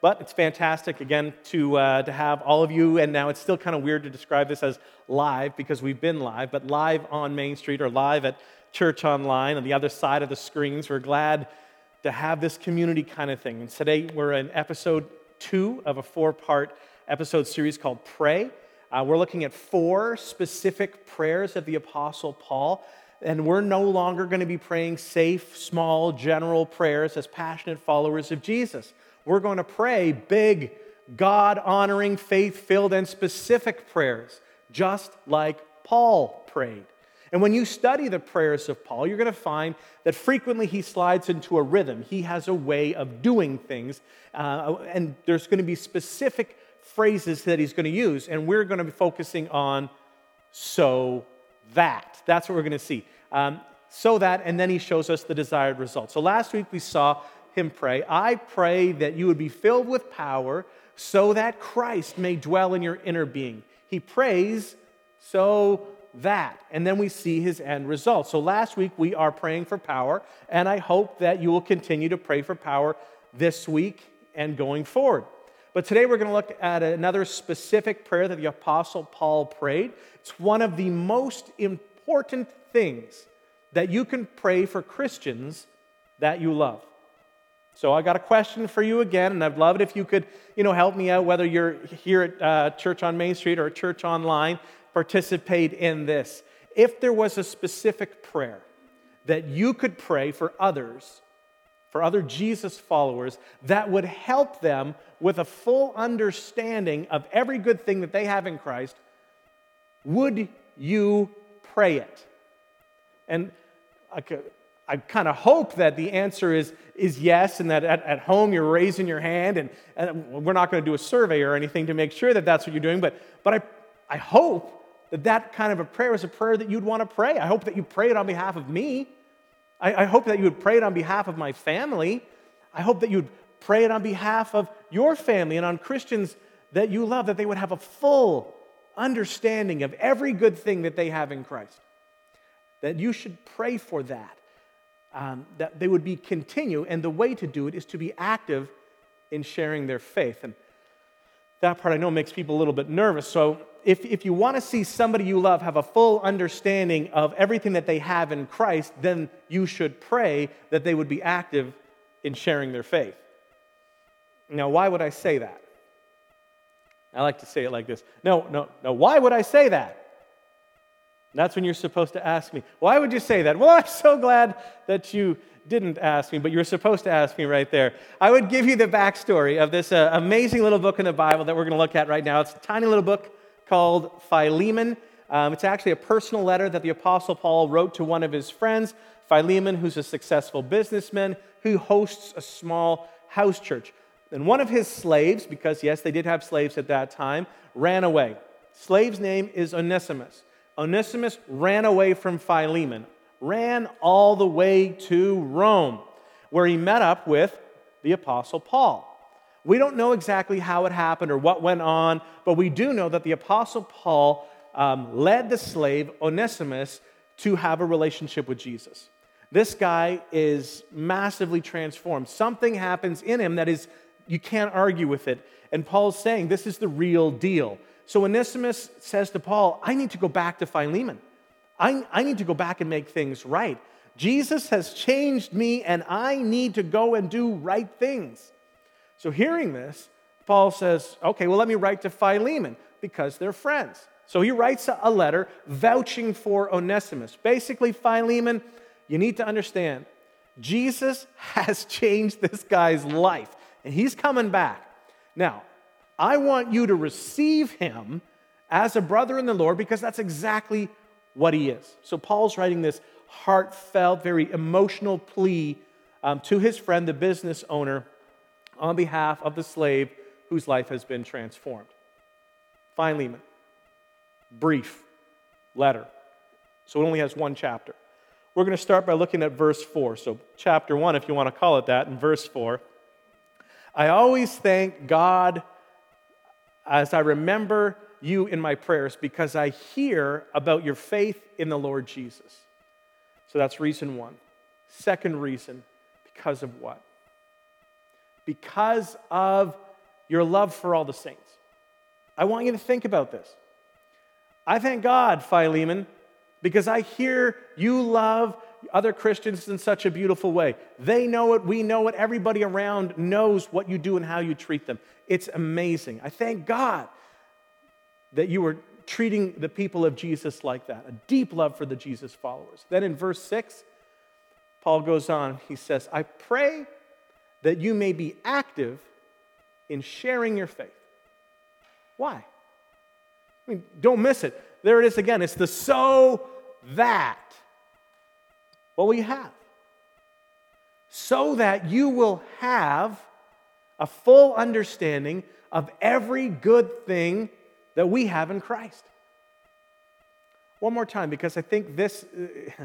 But it's fantastic, again, to, uh, to have all of you. And now it's still kind of weird to describe this as live because we've been live, but live on Main Street or live at Church Online on the other side of the screens. We're glad to have this community kind of thing. And today we're in episode two of a four part episode series called Pray. Uh, we're looking at four specific prayers of the Apostle Paul. And we're no longer going to be praying safe, small, general prayers as passionate followers of Jesus. We're going to pray big, God honoring, faith filled, and specific prayers, just like Paul prayed. And when you study the prayers of Paul, you're going to find that frequently he slides into a rhythm. He has a way of doing things, uh, and there's going to be specific phrases that he's going to use. And we're going to be focusing on so that. That's what we're going to see. Um, so that, and then he shows us the desired result. So last week we saw him pray, I pray that you would be filled with power so that Christ may dwell in your inner being. He prays so that. And then we see his end result. So last week we are praying for power, and I hope that you will continue to pray for power this week and going forward. But today we're going to look at another specific prayer that the Apostle Paul prayed. It's one of the most important things that you can pray for Christians that you love. So I got a question for you again, and I'd love it if you could, you know, help me out, whether you're here at uh, Church on Main Street or Church Online, participate in this. If there was a specific prayer that you could pray for others, for other Jesus followers, that would help them with a full understanding of every good thing that they have in Christ, would you pray it? And I kind of hope that the answer is, is yes, and that at, at home you're raising your hand, and, and we're not going to do a survey or anything to make sure that that's what you're doing, but, but I, I hope that that kind of a prayer is a prayer that you'd want to pray. I hope that you pray it on behalf of me. I, I hope that you would pray it on behalf of my family. I hope that you'd pray it on behalf of your family and on Christians that you love, that they would have a full understanding of every good thing that they have in Christ. That you should pray for that um, that they would be continue, and the way to do it is to be active in sharing their faith. And that part I know makes people a little bit nervous. So if, if you want to see somebody you love have a full understanding of everything that they have in Christ, then you should pray that they would be active in sharing their faith. Now, why would I say that? I like to say it like this. No, no, no. Why would I say that? That's when you're supposed to ask me. Why would you say that? Well, I'm so glad that you didn't ask me, but you're supposed to ask me right there. I would give you the backstory of this uh, amazing little book in the Bible that we're going to look at right now. It's a tiny little book called Philemon. Um, it's actually a personal letter that the Apostle Paul wrote to one of his friends, Philemon, who's a successful businessman who hosts a small house church. And one of his slaves, because yes, they did have slaves at that time, ran away. Slave's name is Onesimus. Onesimus ran away from Philemon, ran all the way to Rome, where he met up with the Apostle Paul. We don't know exactly how it happened or what went on, but we do know that the Apostle Paul um, led the slave Onesimus to have a relationship with Jesus. This guy is massively transformed. Something happens in him that is, you can't argue with it. And Paul's saying this is the real deal. So Onesimus says to Paul, I need to go back to Philemon. I, I need to go back and make things right. Jesus has changed me, and I need to go and do right things. So, hearing this, Paul says, Okay, well, let me write to Philemon because they're friends. So, he writes a letter vouching for Onesimus. Basically, Philemon, you need to understand Jesus has changed this guy's life, and he's coming back. Now, I want you to receive him as a brother in the Lord because that's exactly what he is. So Paul's writing this heartfelt, very emotional plea um, to his friend, the business owner, on behalf of the slave whose life has been transformed. Philemon, brief letter. So it only has one chapter. We're going to start by looking at verse 4. So, chapter 1, if you want to call it that, in verse 4. I always thank God as I remember you in my prayers because I hear about your faith in the Lord Jesus. So that's reason one. Second reason, because of what? Because of your love for all the saints. I want you to think about this. I thank God, Philemon, because I hear you love other Christians in such a beautiful way. They know it, we know it, everybody around knows what you do and how you treat them. It's amazing. I thank God that you were treating the people of Jesus like that, a deep love for the Jesus followers. Then in verse 6, Paul goes on, he says, I pray that you may be active in sharing your faith. Why? I mean, don't miss it. There it is again. It's the so that. What will you have? So that you will have a full understanding of every good thing that we have in Christ. One more time, because I think this,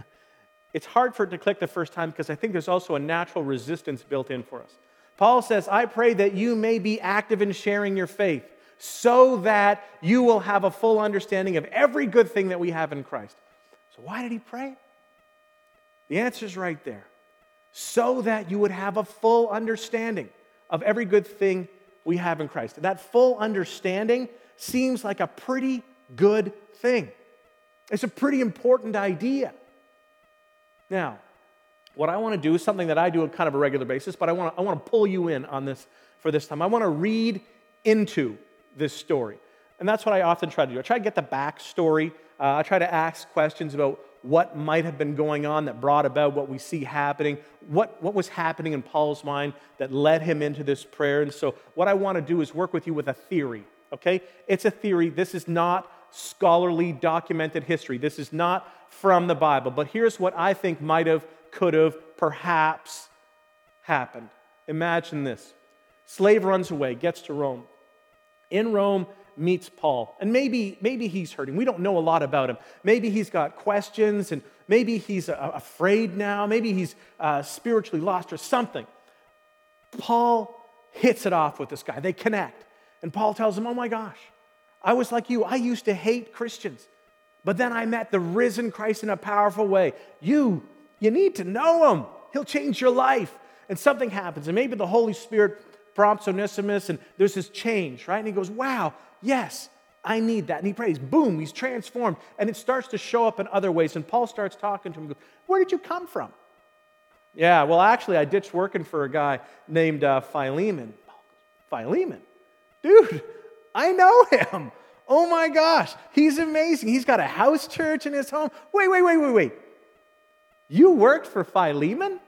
it's hard for it to click the first time because I think there's also a natural resistance built in for us. Paul says, I pray that you may be active in sharing your faith so that you will have a full understanding of every good thing that we have in Christ. So, why did he pray? The answer is right there. So that you would have a full understanding of every good thing we have in Christ. That full understanding seems like a pretty good thing. It's a pretty important idea. Now, what I want to do is something that I do on kind of a regular basis, but I want to, I want to pull you in on this for this time. I want to read into this story. And that's what I often try to do. I try to get the backstory. Uh, I try to ask questions about what might have been going on that brought about what we see happening, what, what was happening in Paul's mind that led him into this prayer. And so, what I want to do is work with you with a theory okay? It's a theory. This is not scholarly documented history. This is not from the Bible. But here's what I think might have, could have, perhaps happened. Imagine this slave runs away, gets to Rome. In Rome, meets Paul. And maybe, maybe he's hurting. We don't know a lot about him. Maybe he's got questions and maybe he's afraid now. Maybe he's uh, spiritually lost or something. Paul hits it off with this guy. They connect. And Paul tells him, Oh my gosh, I was like you. I used to hate Christians, but then I met the risen Christ in a powerful way. You, you need to know him. He'll change your life. And something happens, and maybe the Holy Spirit prompts Onesimus, and there's this change, right? And he goes, Wow, yes, I need that. And he prays, boom, he's transformed. And it starts to show up in other ways. And Paul starts talking to him, goes, Where did you come from? Yeah, well, actually, I ditched working for a guy named uh, Philemon. Philemon? Dude, I know him. Oh my gosh, he's amazing. He's got a house church in his home. Wait, wait, wait, wait, wait. You worked for Philemon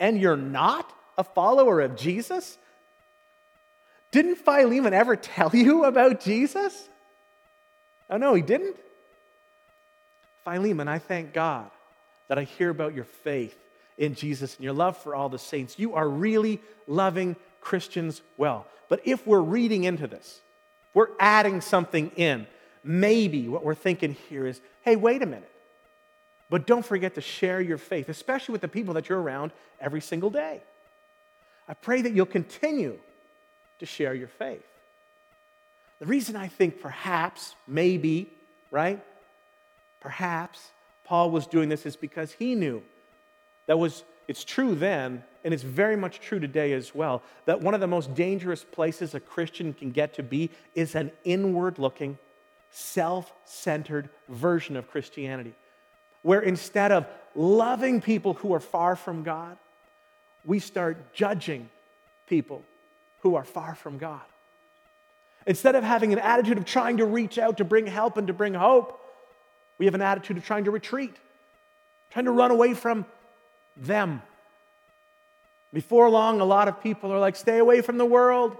and you're not a follower of Jesus? Didn't Philemon ever tell you about Jesus? Oh, no, he didn't. Philemon, I thank God that I hear about your faith in Jesus and your love for all the saints. You are really loving Christians well. But if we're reading into this, we're adding something in. Maybe what we're thinking here is hey, wait a minute. But don't forget to share your faith, especially with the people that you're around every single day. I pray that you'll continue to share your faith. The reason I think perhaps, maybe, right? Perhaps Paul was doing this is because he knew that was it's true then, and it's very much true today as well, that one of the most dangerous places a Christian can get to be is an inward looking, self centered version of Christianity, where instead of loving people who are far from God, we start judging people who are far from God. Instead of having an attitude of trying to reach out to bring help and to bring hope, we have an attitude of trying to retreat, trying to run away from them. Before long, a lot of people are like, stay away from the world.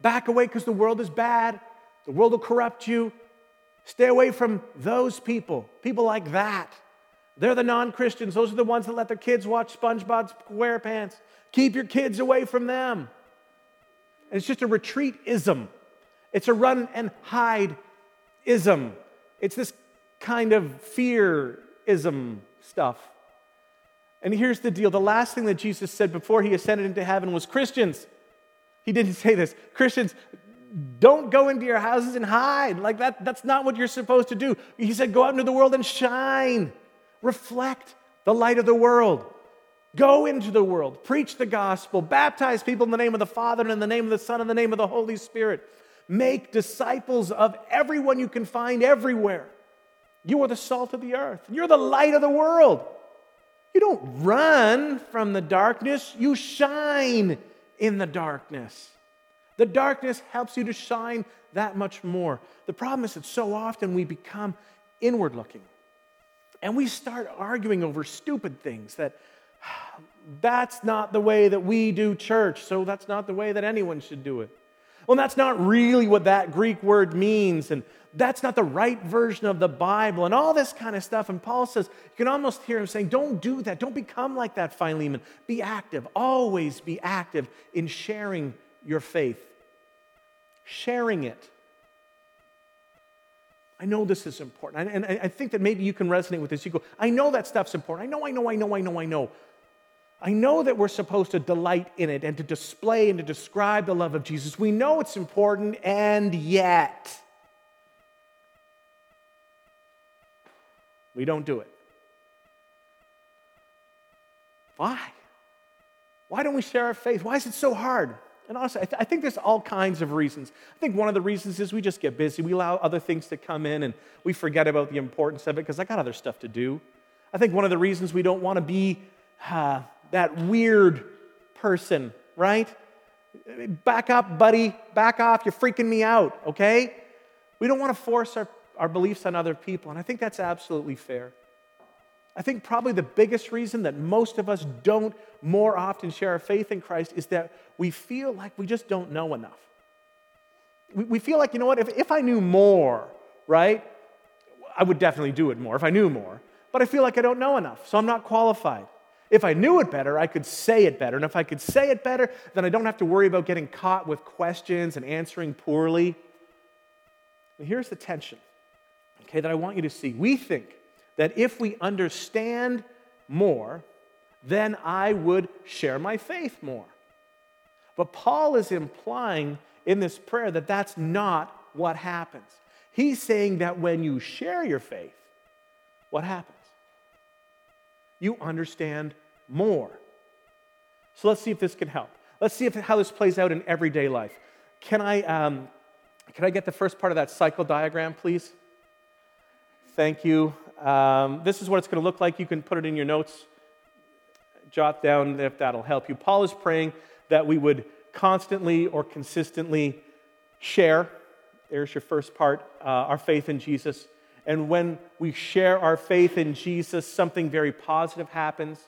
Back away because the world is bad. The world will corrupt you. Stay away from those people, people like that. They're the non Christians. Those are the ones that let their kids watch SpongeBob SquarePants. Keep your kids away from them. And it's just a retreat ism. It's a run and hide ism. It's this kind of fear ism stuff. And here's the deal the last thing that Jesus said before he ascended into heaven was Christians, he didn't say this Christians, don't go into your houses and hide. Like that, that's not what you're supposed to do. He said, go out into the world and shine, reflect the light of the world. Go into the world, preach the gospel, baptize people in the name of the Father and in the name of the Son and the name of the Holy Spirit. Make disciples of everyone you can find everywhere. You are the salt of the earth. You're the light of the world. You don't run from the darkness, you shine in the darkness. The darkness helps you to shine that much more. The problem is that so often we become inward looking and we start arguing over stupid things that that's not the way that we do church, so that's not the way that anyone should do it. Well, that's not really what that Greek word means, and that's not the right version of the Bible, and all this kind of stuff. And Paul says, you can almost hear him saying, Don't do that. Don't become like that, Philemon. Be active. Always be active in sharing your faith, sharing it. I know this is important. And I think that maybe you can resonate with this. You go, I know that stuff's important. I know, I know, I know, I know, I know. I know that we're supposed to delight in it and to display and to describe the love of Jesus. We know it's important, and yet we don't do it. Why? Why don't we share our faith? Why is it so hard? And honestly, I, th- I, think there's all kinds of reasons. I think one of the reasons is we just get busy. We allow other things to come in and we forget about the importance of it because I got other stuff to do. I think one of the reasons we don't want to be uh, that weird person, right? Back up, buddy. Back off. You're freaking me out, okay? We don't want to force our, our beliefs on other people, and I think that's absolutely fair. I think probably the biggest reason that most of us don't more often share our faith in Christ is that we feel like we just don't know enough. We, we feel like, you know what, if, if I knew more, right, I would definitely do it more if I knew more. But I feel like I don't know enough, so I'm not qualified. If I knew it better, I could say it better. And if I could say it better, then I don't have to worry about getting caught with questions and answering poorly. Here's the tension, okay, that I want you to see. We think that if we understand more, then I would share my faith more. But Paul is implying in this prayer that that's not what happens. He's saying that when you share your faith, what happens? You understand more. So let's see if this can help. Let's see if, how this plays out in everyday life. Can I, um, can I get the first part of that cycle diagram, please? Thank you. Um, this is what it's going to look like. You can put it in your notes, jot down if that'll help you. Paul is praying that we would constantly or consistently share. There's your first part uh, our faith in Jesus. And when we share our faith in Jesus, something very positive happens,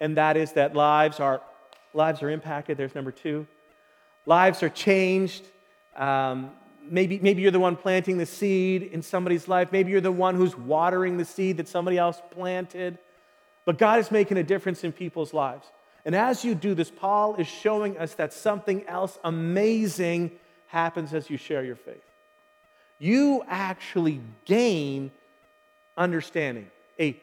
and that is that lives are, lives are impacted. There's number two. Lives are changed. Um, maybe, maybe you're the one planting the seed in somebody's life. Maybe you're the one who's watering the seed that somebody else planted. But God is making a difference in people's lives. And as you do this, Paul is showing us that something else amazing happens as you share your faith. You actually gain understanding, a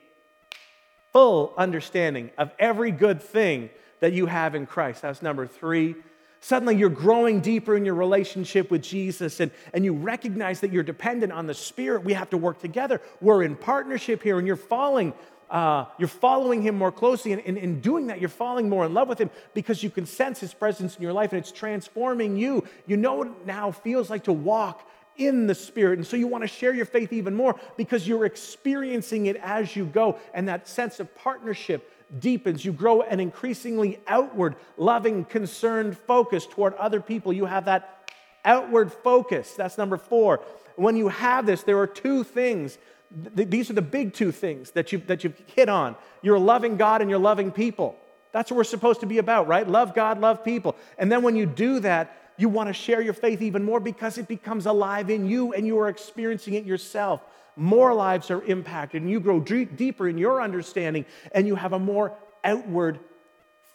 full understanding of every good thing that you have in Christ. That's number three. Suddenly, you're growing deeper in your relationship with Jesus, and, and you recognize that you're dependent on the Spirit. We have to work together. We're in partnership here, and you're falling. Uh, you're following him more closely, and in doing that, you're falling more in love with him because you can sense his presence in your life and it's transforming you. You know what now feels like to walk in the Spirit. And so you want to share your faith even more because you're experiencing it as you go, and that sense of partnership deepens. You grow an increasingly outward, loving, concerned focus toward other people. You have that outward focus. That's number four. When you have this, there are two things. These are the big two things that you that you've hit on. You're loving God and you're loving people. That's what we're supposed to be about, right? Love God, love people. And then when you do that, you want to share your faith even more because it becomes alive in you and you are experiencing it yourself more lives are impacted, and you grow deeper in your understanding, and you have a more outward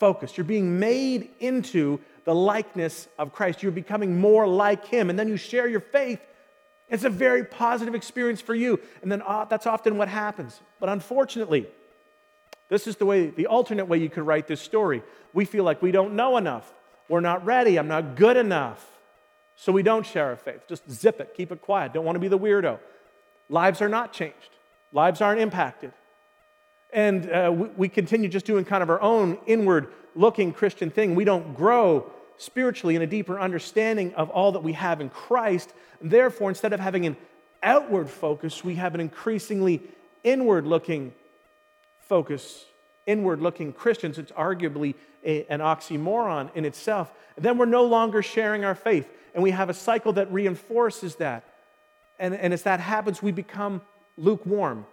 focus. You're being made into the likeness of Christ. You're becoming more like Him, and then you share your faith. It's a very positive experience for you, and then uh, that's often what happens. But unfortunately, this is the way, the alternate way you could write this story. We feel like we don't know enough. We're not ready. I'm not good enough. So we don't share our faith. Just zip it, keep it quiet. Don't want to be the weirdo. Lives are not changed, lives aren't impacted. and uh, we, we continue just doing kind of our own inward looking Christian thing, we don't grow spiritually in a deeper understanding of all that we have in Christ. Therefore, instead of having an outward focus, we have an increasingly inward looking focus. Inward looking Christians, it's arguably a, an oxymoron in itself. then we're no longer sharing our faith, and we have a cycle that reinforces that. And, and as that happens, we become lukewarm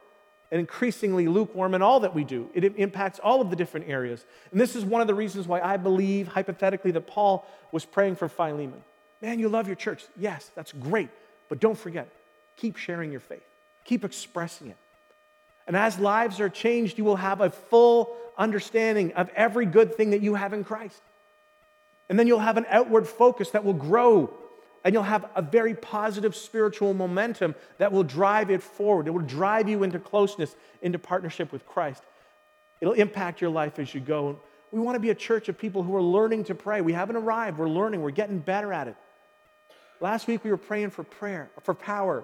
and increasingly lukewarm in all that we do. It impacts all of the different areas. And this is one of the reasons why I believe, hypothetically, that Paul was praying for Philemon. Man, you love your church. Yes, that's great. But don't forget, keep sharing your faith, keep expressing it. And as lives are changed, you will have a full understanding of every good thing that you have in Christ. And then you'll have an outward focus that will grow and you'll have a very positive spiritual momentum that will drive it forward. It will drive you into closeness, into partnership with Christ. It'll impact your life as you go. We want to be a church of people who are learning to pray. We haven't arrived, we're learning, we're getting better at it. Last week we were praying for prayer, for power.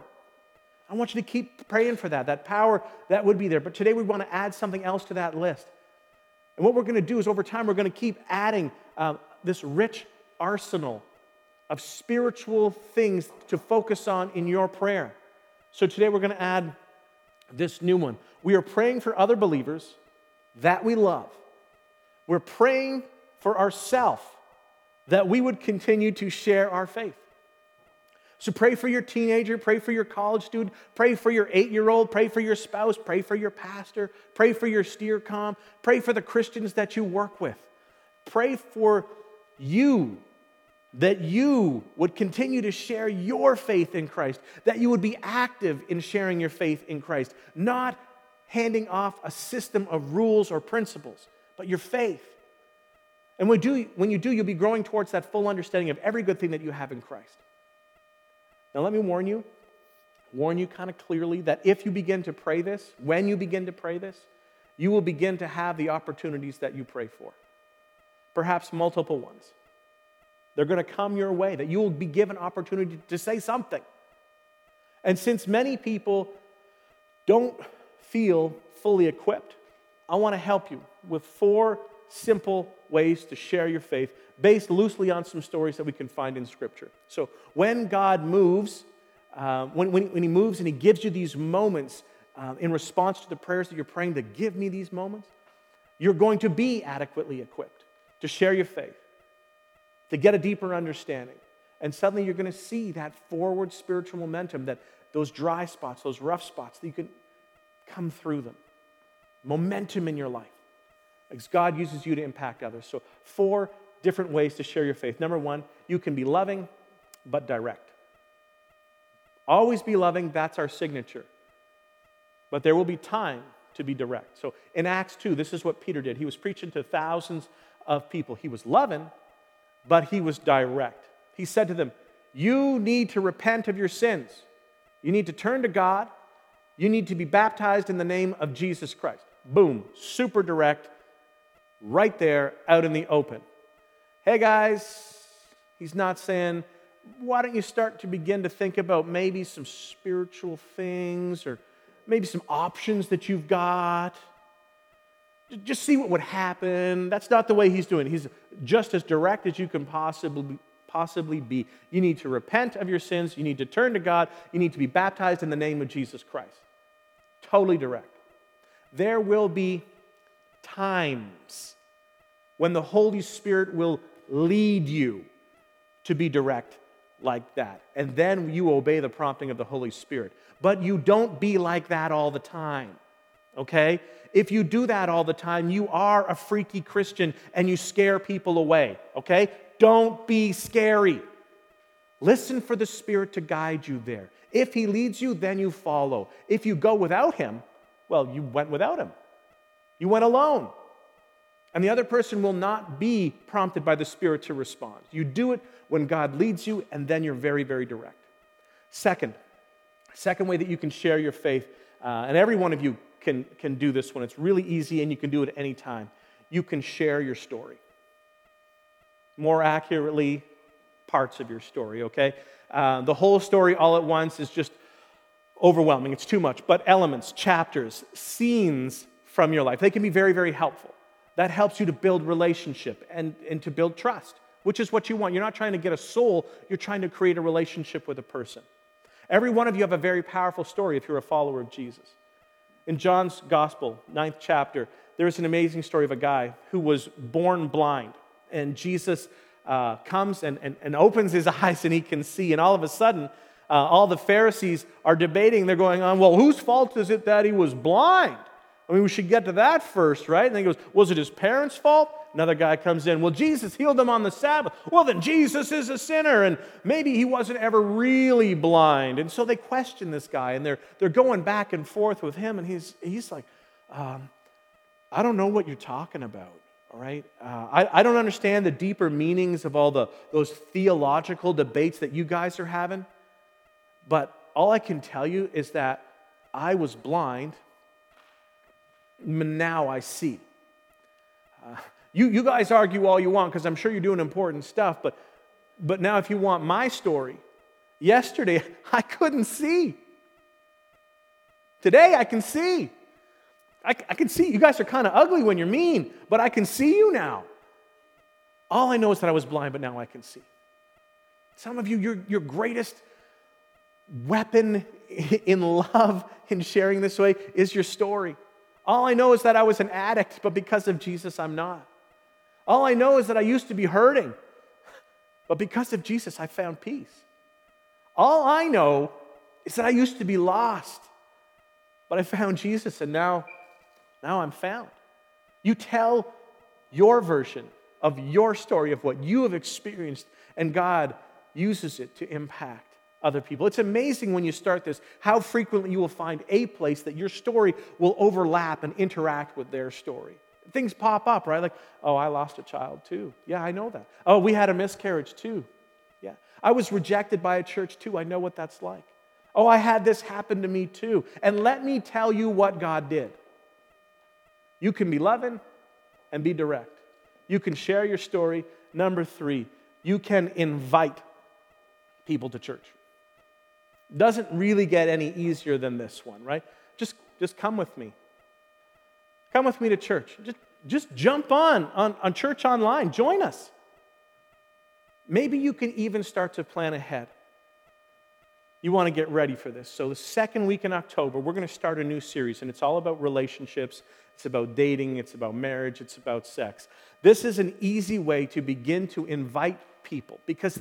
I want you to keep praying for that, that power that would be there. But today we want to add something else to that list. And what we're going to do is over time, we're going to keep adding um, this rich arsenal of spiritual things to focus on in your prayer. So today we're going to add this new one. We are praying for other believers that we love. We're praying for ourselves that we would continue to share our faith. So pray for your teenager, pray for your college student, pray for your eight year old, pray for your spouse, pray for your pastor, pray for your steer com, pray for the Christians that you work with. Pray for you that you would continue to share your faith in Christ, that you would be active in sharing your faith in Christ, not handing off a system of rules or principles, but your faith. And when, do, when you do, you'll be growing towards that full understanding of every good thing that you have in Christ. Now, let me warn you, warn you kind of clearly that if you begin to pray this, when you begin to pray this, you will begin to have the opportunities that you pray for, perhaps multiple ones. They're going to come your way, that you will be given opportunity to say something. And since many people don't feel fully equipped, I want to help you with four simple ways to share your faith based loosely on some stories that we can find in Scripture. So, when God moves, uh, when, when, when, He moves and He gives you these moments uh, in response to the prayers that you're praying to give me these moments, you're going to be adequately equipped to share your faith to get a deeper understanding. And suddenly you're going to see that forward spiritual momentum, that those dry spots, those rough spots, that you can come through them. Momentum in your life. God uses you to impact others. So, four different ways to share your faith. Number one, you can be loving but direct. Always be loving, that's our signature. But there will be time to be direct. So in Acts 2, this is what Peter did. He was preaching to thousands of people. He was loving, but he was direct. He said to them, You need to repent of your sins. You need to turn to God. You need to be baptized in the name of Jesus Christ. Boom, super direct, right there out in the open. Hey guys, he's not saying, why don't you start to begin to think about maybe some spiritual things or maybe some options that you've got? just see what would happen. That's not the way he's doing. He's just as direct as you can possibly, possibly be. You need to repent of your sins. You need to turn to God. You need to be baptized in the name of Jesus Christ. Totally direct. There will be times when the Holy Spirit will lead you to be direct like that. And then you obey the prompting of the Holy Spirit. But you don't be like that all the time, okay? If you do that all the time, you are a freaky Christian and you scare people away, okay? Don't be scary. Listen for the Spirit to guide you there. If He leads you, then you follow. If you go without Him, well, you went without Him. You went alone. And the other person will not be prompted by the Spirit to respond. You do it when God leads you, and then you're very, very direct. Second, second way that you can share your faith, uh, and every one of you can, can do this one. It's really easy and you can do it any time. You can share your story. More accurately, parts of your story, okay? Uh, the whole story all at once is just overwhelming. It's too much. But elements, chapters, scenes from your life. They can be very, very helpful. That helps you to build relationship and, and to build trust, which is what you want. You're not trying to get a soul, you're trying to create a relationship with a person. Every one of you have a very powerful story if you're a follower of Jesus. In John's Gospel, ninth chapter, there is an amazing story of a guy who was born blind. And Jesus uh, comes and, and, and, opens his eyes and he can see. And all of a sudden, uh, all the Pharisees are debating. They're going on, well, whose fault is it that he was blind? I mean, we should get to that first, right? And then he goes, was it his parents' fault? Another guy comes in, well, Jesus healed him on the Sabbath. Well, then Jesus is a sinner, and maybe he wasn't ever really blind. And so they question this guy, and they're, they're going back and forth with him, and he's, he's like, um, I don't know what you're talking about. All right? Uh, I, I don't understand the deeper meanings of all the, those theological debates that you guys are having, but all I can tell you is that I was blind, now I see. Uh, you, you guys argue all you want because I'm sure you're doing important stuff, but, but now if you want my story, yesterday I couldn't see. Today I can see. I, I can see you guys are kind of ugly when you're mean, but I can see you now. All I know is that I was blind, but now I can see. Some of you, your, your greatest weapon in love in sharing this way is your story. All I know is that I was an addict, but because of Jesus, I'm not. All I know is that I used to be hurting, but because of Jesus, I found peace. All I know is that I used to be lost, but I found Jesus, and now now I'm found. You tell your version of your story of what you have experienced, and God uses it to impact other people. It's amazing when you start this how frequently you will find a place that your story will overlap and interact with their story. Things pop up, right? Like, oh, I lost a child too. Yeah, I know that. Oh, we had a miscarriage too. Yeah. I was rejected by a church too. I know what that's like. Oh, I had this happen to me too. And let me tell you what God did. You can be loving and be direct. You can share your story. Number three, you can invite people to church. Doesn't really get any easier than this one, right? Just, just come with me. Come with me to church. Just, just jump on, on on church online. Join us. Maybe you can even start to plan ahead you want to get ready for this. So, the second week in October, we're going to start a new series, and it's all about relationships. It's about dating, it's about marriage, it's about sex. This is an easy way to begin to invite people because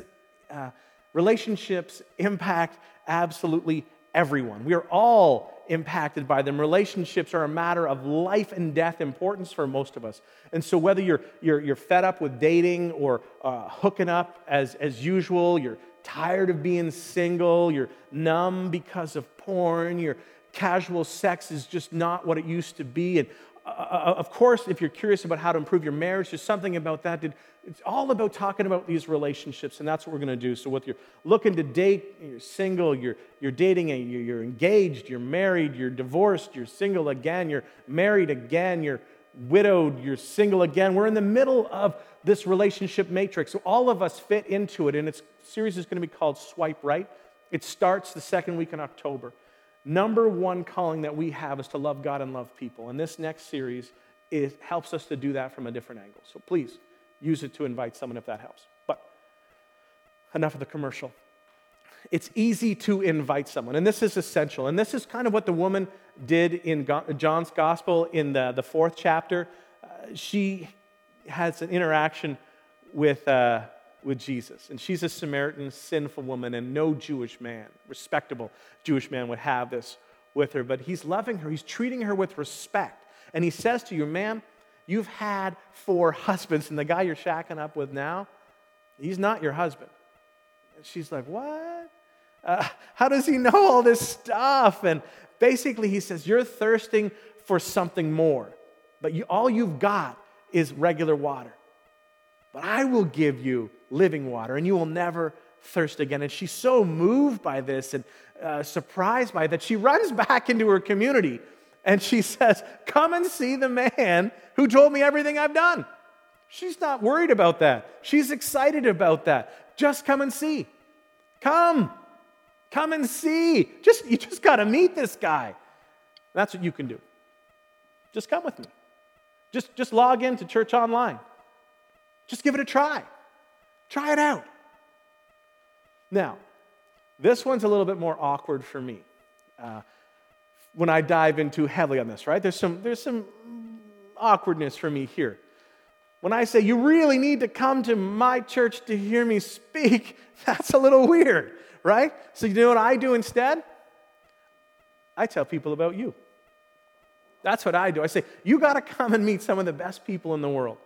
uh, relationships impact absolutely everyone. We are all impacted by them. Relationships are a matter of life and death importance for most of us. And so, whether you're, you're, you're fed up with dating or uh, hooking up as, as usual, you're tired of being single, you're numb because of porn, your casual sex is just not what it used to be. And uh, of course, if you're curious about how to improve your marriage, there's something about that. It's all about talking about these relationships, and that's what we're going to do. So, whether you're looking to date, you're single, you're, you're dating, you're engaged, you're married, you're divorced, you're single again, you're married again, you're widowed, you're single again. We're in the middle of this relationship matrix. So all of us fit into it, and its series is going to be called Swipe Right. It starts the second week in October. Number one calling that we have is to love God and love people. And this next series it helps us to do that from a different angle. So please use it to invite someone if that helps. But enough of the commercial. It's easy to invite someone, and this is essential. And this is kind of what the woman did in John's gospel in the, the fourth chapter. Uh, she has an interaction with, uh, with Jesus. And she's a Samaritan, sinful woman, and no Jewish man, respectable Jewish man, would have this with her. But he's loving her, he's treating her with respect. And he says to you, ma'am, you've had four husbands, and the guy you're shacking up with now, he's not your husband. And she's like, what? Uh, how does he know all this stuff? And basically, he says, You're thirsting for something more, but you, all you've got is regular water. But I will give you living water, and you will never thirst again. And she's so moved by this and uh, surprised by it that she runs back into her community and she says, Come and see the man who told me everything I've done. She's not worried about that. She's excited about that. Just come and see. Come. Come and see. Just you just got to meet this guy. That's what you can do. just come with me. Just, just log into church online. Just give it a try. Try it out. Now, this one's a little bit more awkward for me uh, when I dive into heavily on this, right? There's some, there's some awkwardness for me here. When I say, you really need to come to my church to hear me speak, that's a little weird, right? So, you know what I do instead? I tell people about you. That's what I do. I say, you got to come and meet some of the best people in the world.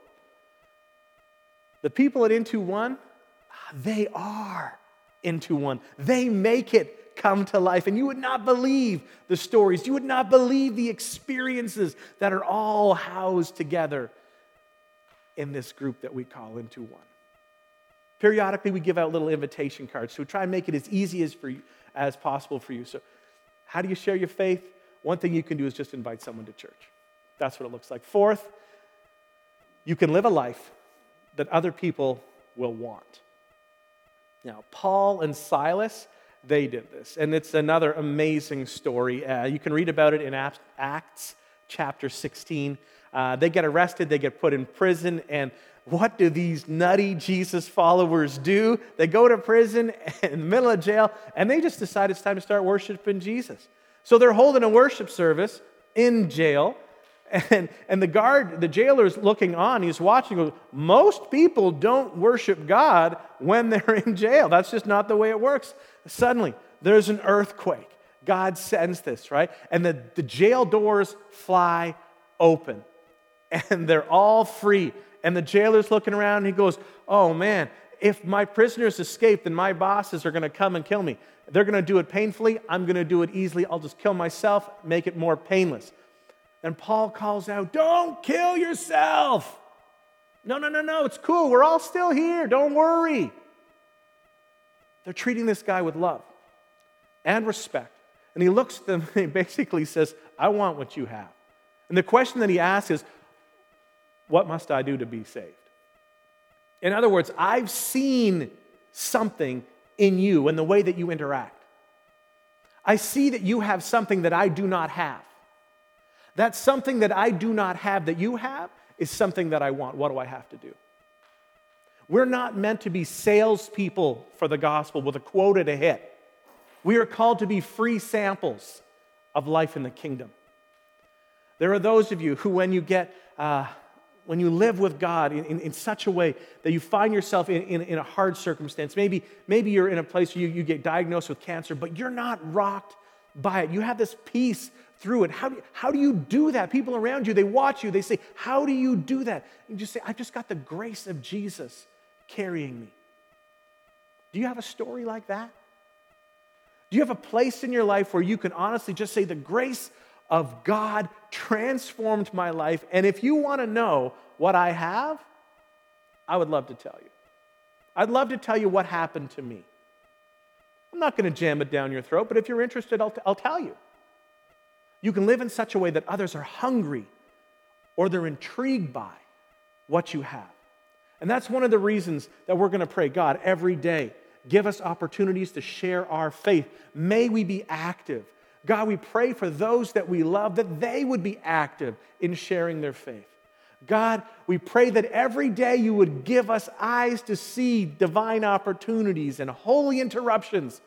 The people at Into One, they are Into One. They make it come to life. And you would not believe the stories, you would not believe the experiences that are all housed together in this group that we call Into One. Periodically, we give out little invitation cards. So we try and make it as easy as, for you, as possible for you. So, how do you share your faith? One thing you can do is just invite someone to church. That's what it looks like. Fourth, you can live a life that other people will want. Now, Paul and Silas, they did this, and it's another amazing story. Uh, you can read about it in Acts chapter 16. Uh, they get arrested, they get put in prison, and what do these nutty Jesus followers do? They go to prison in the middle of jail, and they just decide it's time to start worshiping Jesus. So they're holding a worship service in jail. And, and the guard, the jailer is looking on, he's watching, goes, Most people don't worship God when they're in jail. That's just not the way it works. Suddenly, there's an earthquake. God sends this, right? And the, the jail doors fly open, and they're all free. And the jailer's looking around, and he goes, Oh man, if my prisoners escape, then my bosses are going to come and kill me. They're going to do it painfully. I'm going to do it easily. I'll just kill myself, make it more painless. And Paul calls out, Don't kill yourself. No, no, no, no. It's cool. We're all still here. Don't worry. They're treating this guy with love and respect. And he looks at them and he basically says, I want what you have. And the question that he asks is, What must I do to be saved? In other words, I've seen something in you and the way that you interact. I see that you have something that I do not have. That something that I do not have that you have is something that I want. What do I have to do? We're not meant to be salespeople for the gospel with a quota to hit. We are called to be free samples of life in the kingdom. There are those of you who, when you get uh, when you live with God in, in, in, such a way that you find yourself in, in, a hard circumstance, maybe, maybe you're in a place where you, you get diagnosed with cancer, but you're not rocked by it. You have this peace through it. How do, you, how do you do that? People around you, they watch you, they say, How do you do that? And you just say, I've just got the grace of Jesus carrying me. Do you have a story like that? Do you have a place in your life where you can honestly just say, The grace of God transformed my life. And if you want to know what I have, I would love to tell you. I'd love to tell you what happened to me. I'm not going to jam it down your throat, but if you're interested, I'll, t- I'll tell you. You can live in such a way that others are hungry or they're intrigued by what you have. And that's one of the reasons that we're going to pray God every day. Give us opportunities to share our faith. May we be active. God, we pray for those that we love that they would be active in sharing their faith. God, we pray that every day you would give us eyes to see divine opportunities and holy interruptions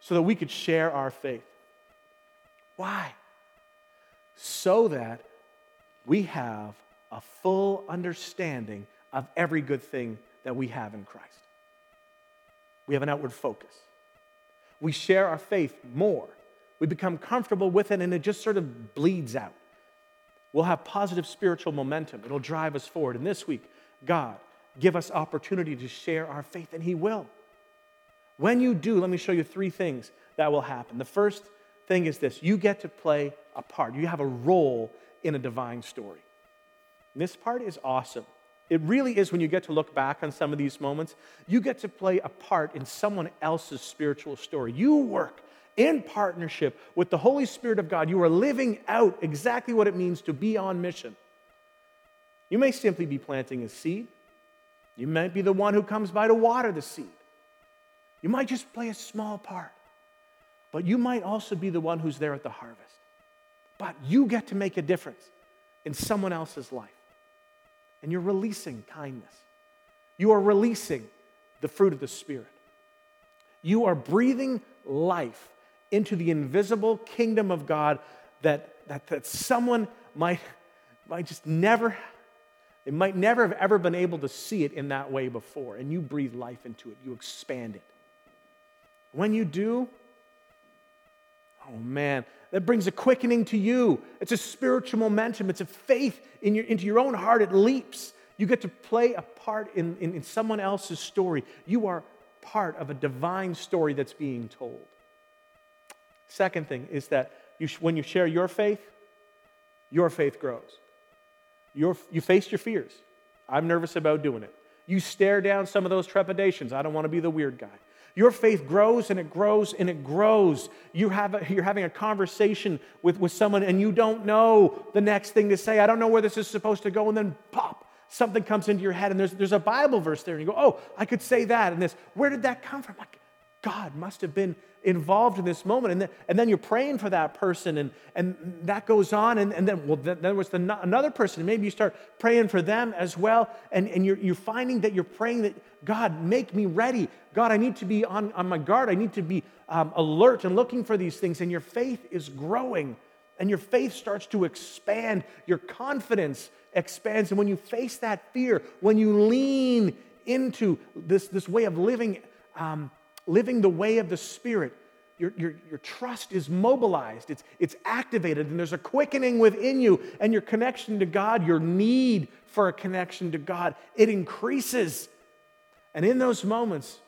so that we could share our faith. Why? So that we have a full understanding of every good thing that we have in Christ. We have an outward focus. We share our faith more we become comfortable with it, and it just sort of bleeds out. We'll have positive spiritual momentum. It'll drive us forward. And this week, God, give us opportunity to share our faith, and He will. When you do, let me show you three things that will happen. The first thing is this you get to play a part, you have a role in a divine story. And this part is awesome. It really is when you get to look back on some of these moments, you get to play a part in someone else's spiritual story. You work in partnership with the Holy Spirit of God, you are living out exactly what it means to be on mission. You may simply be planting a seed. You might be the one who comes by to water the seed. You might just play a small part. But you might also be the one who's there at the harvest. But you get to make a difference. in someone else's life. And you're releasing kindness. You are releasing the fruit of the Spirit. You are breathing life into the invisible kingdom of God that, that, that someone might, might just never, they might never have ever been able to see it in that way before. And you breathe life into it, you expand it. When you do, oh man, that brings a quickening to you. It's a spiritual momentum, it's a faith in your, into your own heart. It leaps. You get to play a part in, in, in someone else's story. You are part of a divine story that's being told. Second thing is that you, when you share your faith, your faith grows. Your, you face your fears. I'm nervous about doing it. You stare down some of those trepidations. I don't want to be the weird guy. Your faith grows and it grows and it grows. You have a, you're having a conversation with, with someone and you don't know the next thing to say. I don't know where this is supposed to go. And then pop, something comes into your head and there's, there's a Bible verse there. And you go, oh, I could say that. And this, where did that come from? Like, God must have been involved in this moment. And then, and then you're praying for that person, and, and that goes on. And, and then, well, then there was the, another person. Maybe you start praying for them as well. And, and you're, you're finding that you're praying that, God, make me ready. God, I need to be on, on my guard. I need to be um, alert and looking for these things. And your faith is growing, and your faith starts to expand. Your confidence expands. And when you face that fear, when you lean into this, this way of living, um, living the way of the Spirit, your, your, your trust is mobilized, it's, it's activated, and there's a quickening within you, and your connection to God, your need for a connection to God, it increases. And in those moments,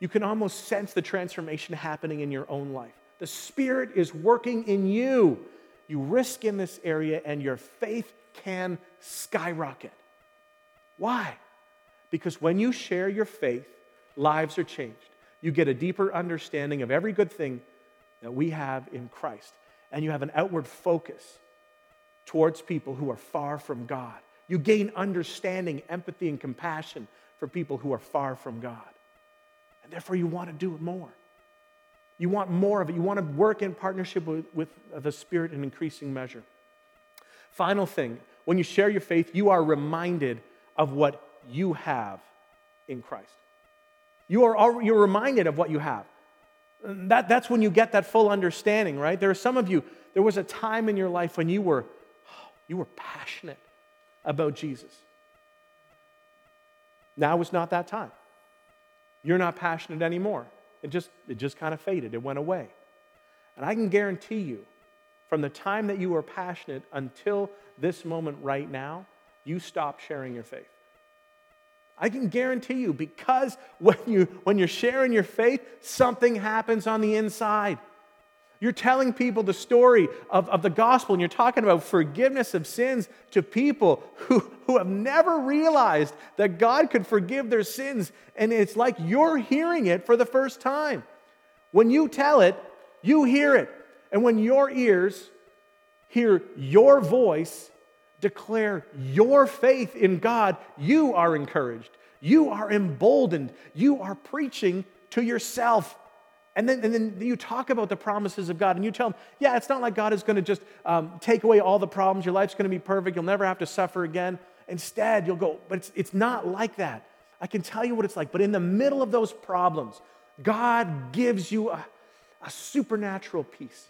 you can almost sense the transformation happening in your own life. The Spirit is working in you. You risk in this area, and your faith can skyrocket. Why? Because when you share your faith, lives are changed you get a deeper understanding of every good thing that we have in Christ. And you have an outward focus towards people who are far from God. You gain understanding, empathy, and compassion for people who are far from God. And therefore, you want to do it more. You want more of it. You want to work in partnership with, with the Spirit in increasing measure. Final thing when you share your faith, you are reminded of what you have in Christ. You are, you're reminded of what you have. That, that's when you get that full understanding, right? There are some of you, there was a time in your life when you were, you were passionate about Jesus. Now is not that time. You're not passionate anymore. It just, it just kind of faded, it went away. And I can guarantee you, from the time that you were passionate until this moment right now, you stopped sharing your faith. I can guarantee you, because when, you, when you're sharing your faith, something happens on the inside. You're telling people the story of, of the gospel, and you're talking about forgiveness of sins to people who, who have never realized that God could forgive their sins. And it's like you're hearing it for the first time. When you tell it, you hear it. And when your ears hear your voice, declare your faith in God, you are encouraged. You are emboldened. You are preaching to yourself. And then, and then you talk about the promises of God and you tell them, yeah, it's not like God is going to just um, take away all the problems. Your life's going to be perfect. You'll never have to suffer again. Instead, you'll go, but it's, it's not like that. I can tell you what it's like. But in the middle of those problems, God gives you a, a supernatural peace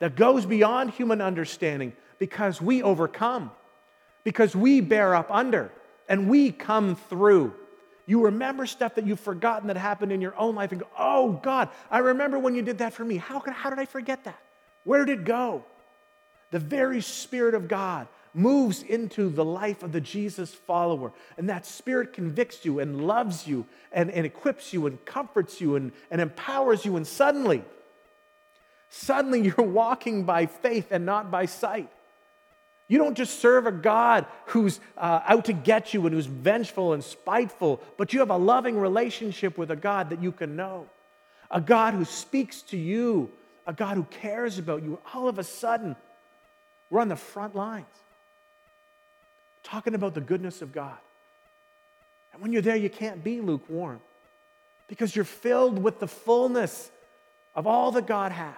that goes beyond human understanding because we overcome, because we bear up under, and we come through. You remember stuff that you've forgotten that happened in your own life and go, oh God, I remember when you did that for me. How, could, how did I forget that? Where did it go? The very Spirit of God moves into the life of the Jesus follower. And that Spirit convicts you and loves you and, and equips you and comforts you and, and empowers you. And suddenly, suddenly you're walking by faith and not by sight. You don't just serve a God who's uh, out to get you and who's vengeful and spiteful, but you have a loving relationship with a God that you can know, a God who speaks to you, a God who cares about you. All of a sudden, we're on the front lines talking about the goodness of God. And when you're there, you can't be lukewarm because you're filled with the fullness of all that God has.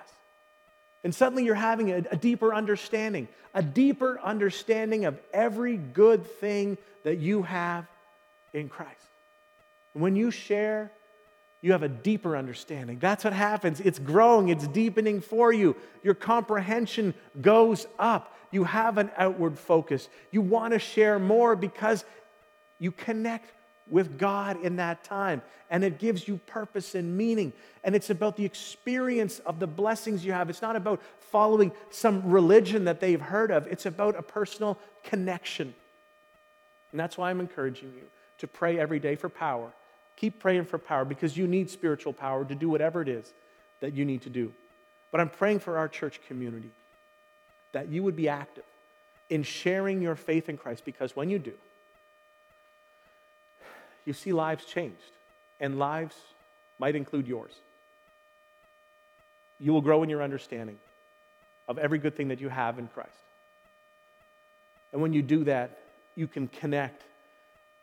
And suddenly you're having a, a, deeper understanding, a deeper understanding of every good thing that you have in Christ. When you share, you have a deeper understanding. That's what happens. It's growing, it's deepening for you. Your comprehension goes up. You have an outward focus. You want to share more because you connect with God in that time. And it gives you purpose and meaning. And it's about the experience of the blessings you have. It's not about following some religion that they've heard of, it's about a personal connection. And that's why I'm encouraging you to pray every day for power. Keep praying for power because you need spiritual power to do whatever it is that you need to do. But I'm praying for our church community that you would be active in sharing your faith in Christ because when you do, you see lives changed, and lives might include yours. You will grow in your understanding of every good thing that you have in Christ. And when you do that, you can connect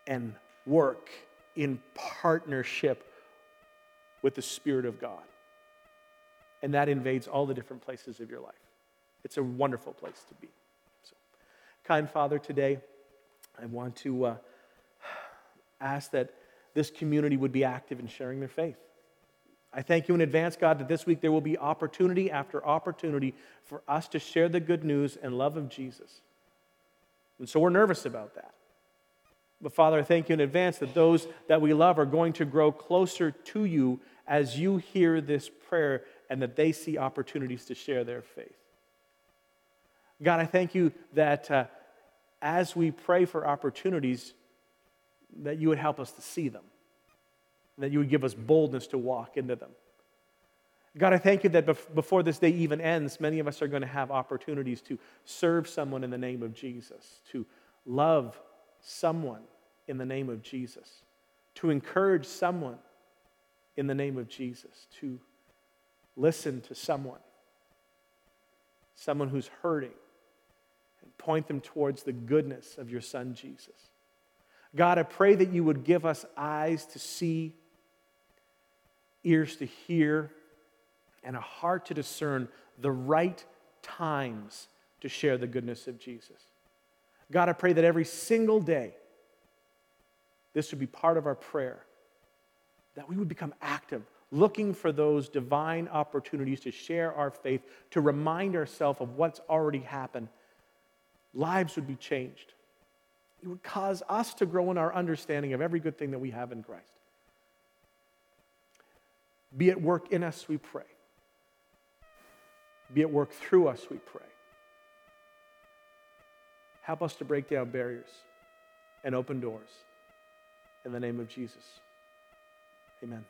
and work in partnership with the Spirit of God. And that invades all the different places of your life. It's a wonderful place to be. So, kind Father, today I want to uh, ask that this community would be active in sharing their faith. I thank you in advance, God, that this week there will be opportunity after opportunity for us to share the good news and love of Jesus. And so we're nervous about that. But Father, I thank you in advance that those that we love are going to grow closer to you as you hear this prayer and that they see opportunities to share their faith. God, I thank you that uh, as we pray for opportunities, that you would help us to see them, that you would give us boldness to walk into them. God, I thank you that before this day even ends, many of us are going to have opportunities to serve someone in the name of Jesus, to love someone in the name of Jesus, to encourage someone in the name of Jesus, to listen to someone, someone who's hurting, and point them towards the goodness of your Son, Jesus. God, I pray that you would give us eyes to see, ears to hear, and a heart to discern the right times to share the goodness of Jesus. God, I pray that every single day, this would be part of our prayer, that we would become active, looking for those divine opportunities to share our faith, to remind ourselves of what's already happened. Lives would be changed. It would cause us to grow in our understanding of every good thing that we have in Christ. Be at work in us, we pray. Be at work through us, we pray. Help us to break down barriers and open doors. In the name of Jesus. Amen.